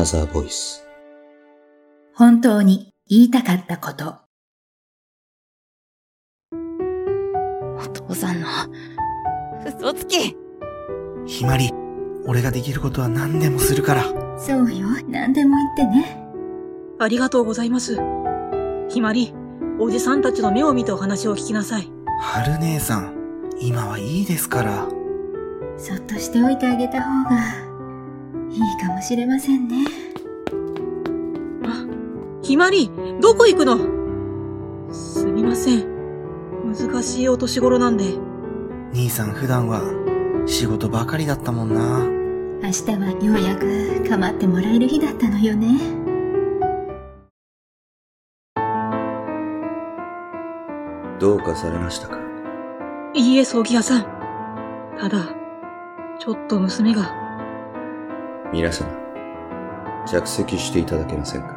ナザーボイス本当に言いたかったこと。お父さんの、嘘つきひまり、俺ができることは何でもするから。そうよ、何でも言ってね。ありがとうございます。ひまり、おじさんたちの目を見てお話を聞きなさい。はる姉さん、今はいいですから。そっとしておいてあげた方が、いいかもしれませんね。あ、ひまり、どこ行くの？すみません。難しいお年頃なんで。兄さん普段は仕事ばかりだったもんな。明日はようやく構ってもらえる日だったのよね。どうかされましたか？いいえ、葬儀屋さん。ただ、ちょっと娘が、皆様着席していただけませんか？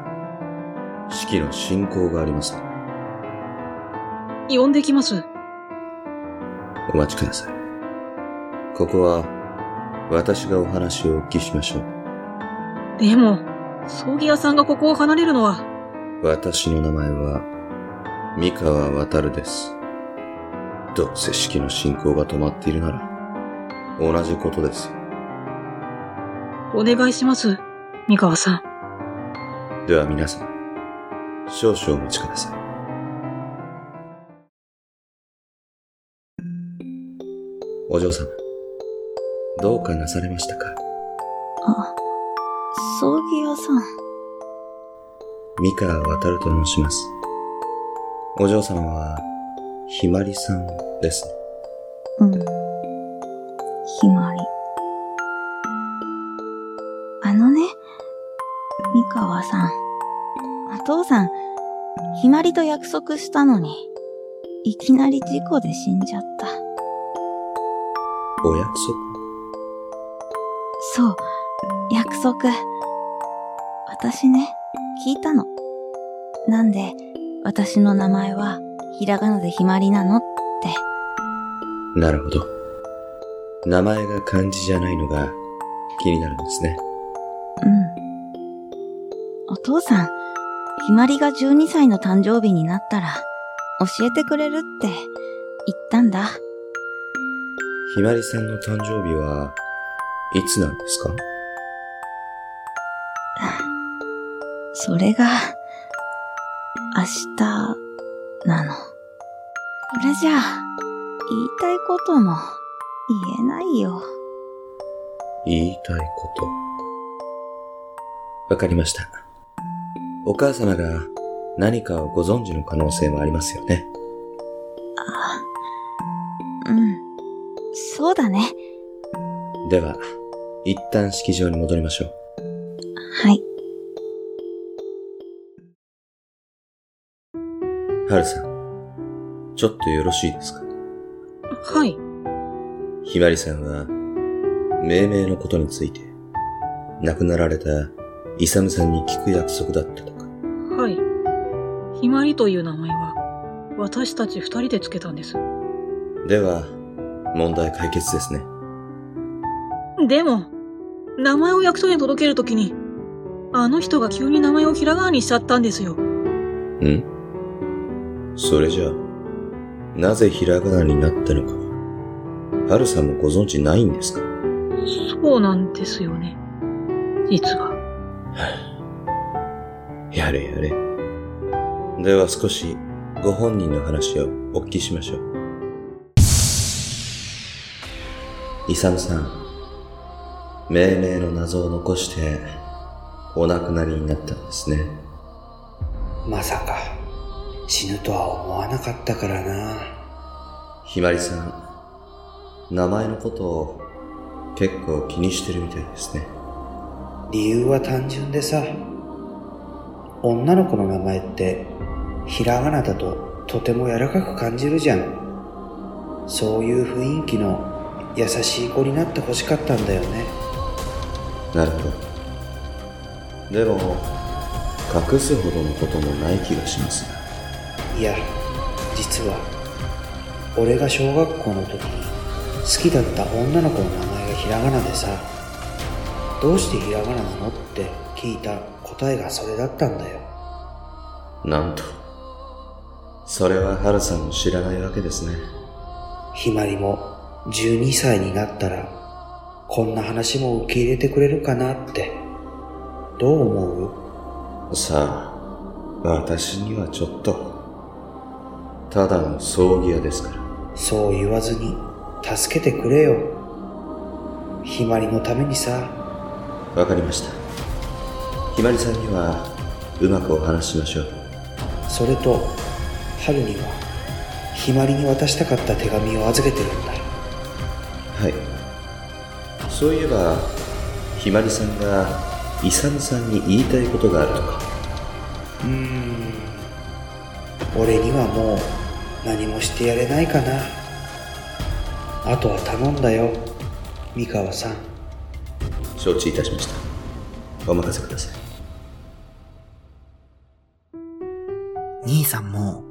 式の進行があります呼んできます。お待ちください。ここは私がお話をお聞きしましょう。でも、葬儀屋さんがここを離れるのは、私の名前は三河渡です。どうせ式の進行が止まっているなら同じことですよお願いします。三河さん。では皆様少々お待ちくださいお嬢様どうかなされましたか？あ、葬儀屋さん。三河渡と申しますお嬢様はひまりさんですねうん。ひまり。あのね、三河さん。お父さん、ひまりと約束したのに、いきなり事故で死んじゃった。お約束？そう、約束。私ね、聞いたの。なんで、私の名前は、ひらがなでひまりなのって。なるほど名前が漢字じゃないのが気になるんですねうん。お父さん、ひまりが12歳の誕生日になったら、教えてくれるって言ったんだ。ひまりさんの誕生日はいつなんですか？それが、明日、なの。これじゃあ、言いたいことも言えないよ。言いたいこと。わかりました。お母様が何かをご存知の可能性もありますよね。うん。そうだね。では、一旦式場に戻りましょう。はい。はるさん、ちょっとよろしいですか？はい。ひまりさんは、命名のことについて、亡くなられたイサムさんに聞く約束だったとか。はい。ひまりという名前は、私たち二人でつけたんです。では、問題解決ですね。でも、名前を役所に届けるときに、あの人が急に名前をひらがなにしちゃったんですよ。ん？それじゃあ、なぜひらがなになったのかは、はるさんもご存知ないんですか？そうなんですよね。実は。やれやれ。では少しご本人の話をお聞きしましょう。イサムさん、命名の謎を残してお亡くなりになったんですね。まさか、死ぬとは思わなかったからな。ひまりさん、名前のことを結構気にしてるみたいですね。理由は単純でさ、女の子の名前って、ひらがなだととても柔らかく感じるじゃん。そういう雰囲気の優しい子になってほしかったんだよね。なるほど。でも、隠すほどのこともない気がします。いや、実は、俺が小学校の時に好きだった女の子の名前がひらがなでさ、どうしてひらがななの？って聞聞いた答えがそれだったんだよ。なんと。それは春さんも知らないわけですね。ひまりも12歳になったら、こんな話も受け入れてくれるかなって。どう思う？さあ、私にはちょっと。ただの葬儀屋ですから。そう言わずに助けてくれよ。ひまりのためにさ。わかりました。ひまりさんには、うまくお話ししましょう。それと、春には、ひまりに渡したかった手紙を預けてるんだ。はい。そういえば、ひまりさんが、イサムさんに言いたいことがあるとか。うーん。俺にはもう何もしてやれないかな。あとは頼んだよ、三河さん。承知いたしました。お任せください。兄さんも、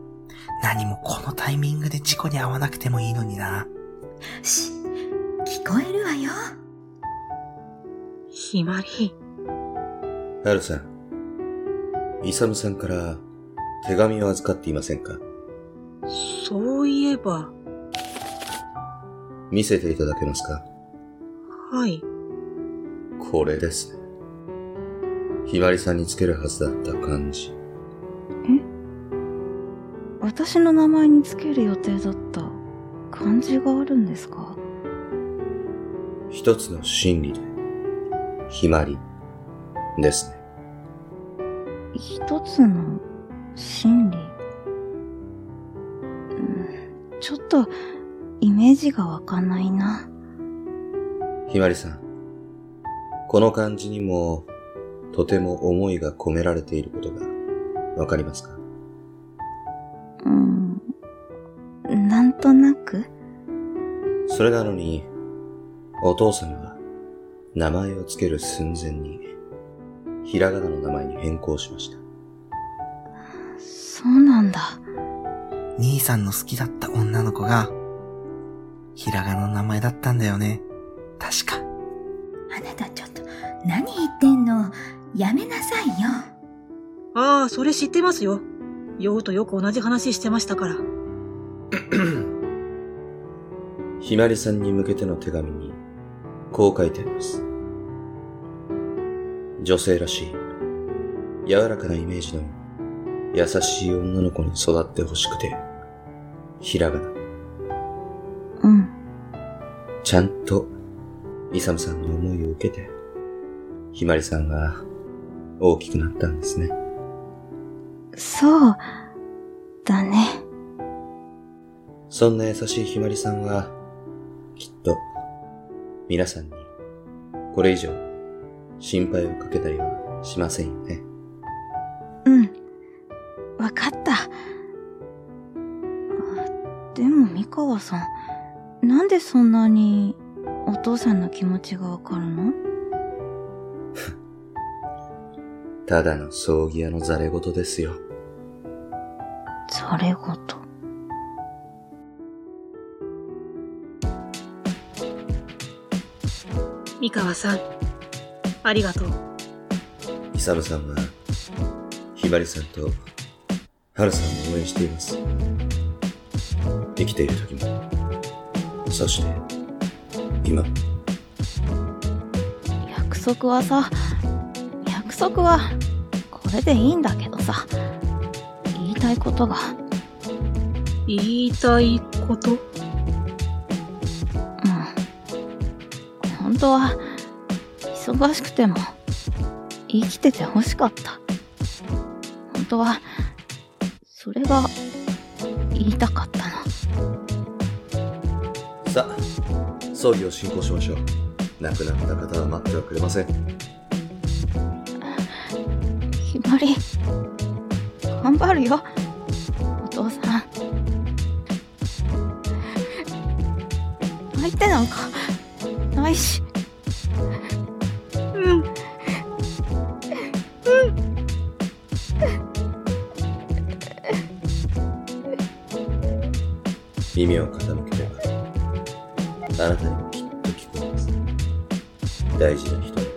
何もこのタイミングで事故に遭わなくてもいいのにな。し、聞こえるわよ。ひまり。ハルさん、イサムさんから手紙を預かっていませんか？そういえば、見せていただけますか？はい。これですね。ひまりさんにつけるはずだった漢字。私の名前につける予定だった漢字があるんですか？一つの真理で、ひまり、ですね。一つの真理？うんちょっとイメージがわかんないな。ひまりさん、この漢字にも、とても思いが込められていることが、わかりますか？うん。なんとなくそれなのに、お父様は、名前をつける寸前に、ひらがなの名前に変更しました。そうなんだ。兄さんの好きだった女の子が、ひらがなの名前だったんだよね。確か。あなたち何言ってんの？やめなさいよ。ああ、それ知ってますよ。ようとよく同じ話してましたから。ひまりさんに向けての手紙に、こう書いてあります。女性らしい、柔らかなイメージの優しい女の子に育ってほしくて、ひらがな。うん。ちゃんと、イサムさんの思いを受けて、ひまりさんが大きくなったんですね。そう。だね。そんな優しいひまりさんは、きっと、皆さんに、これ以上、心配をかけたりはしませんよね。うん。わかった。あでも、三河さん、なんでそんなにお父さんの気持ちがわかるの？ただの葬儀屋のざれ言ですよ。それごと。三河さん、ありがとう。イサムさんは、ひまりさんと、ハルさんを応援しています。生きている時も、そして、今も。約束はさ、約束は、これでいいんだけどさ、言いたいことが、言いたいこと？うん。本当は、忙しくても、生きてて欲しかった。本当は、それが、言いたかったの。さあ、葬儀を進行しましょう。亡くなった方は待ってはくれません。ひまり、頑張るよ。お父さん。相手なんか、ないし。うんうん。耳を傾ければ、あなたにもきっと聞こえます。大事な人に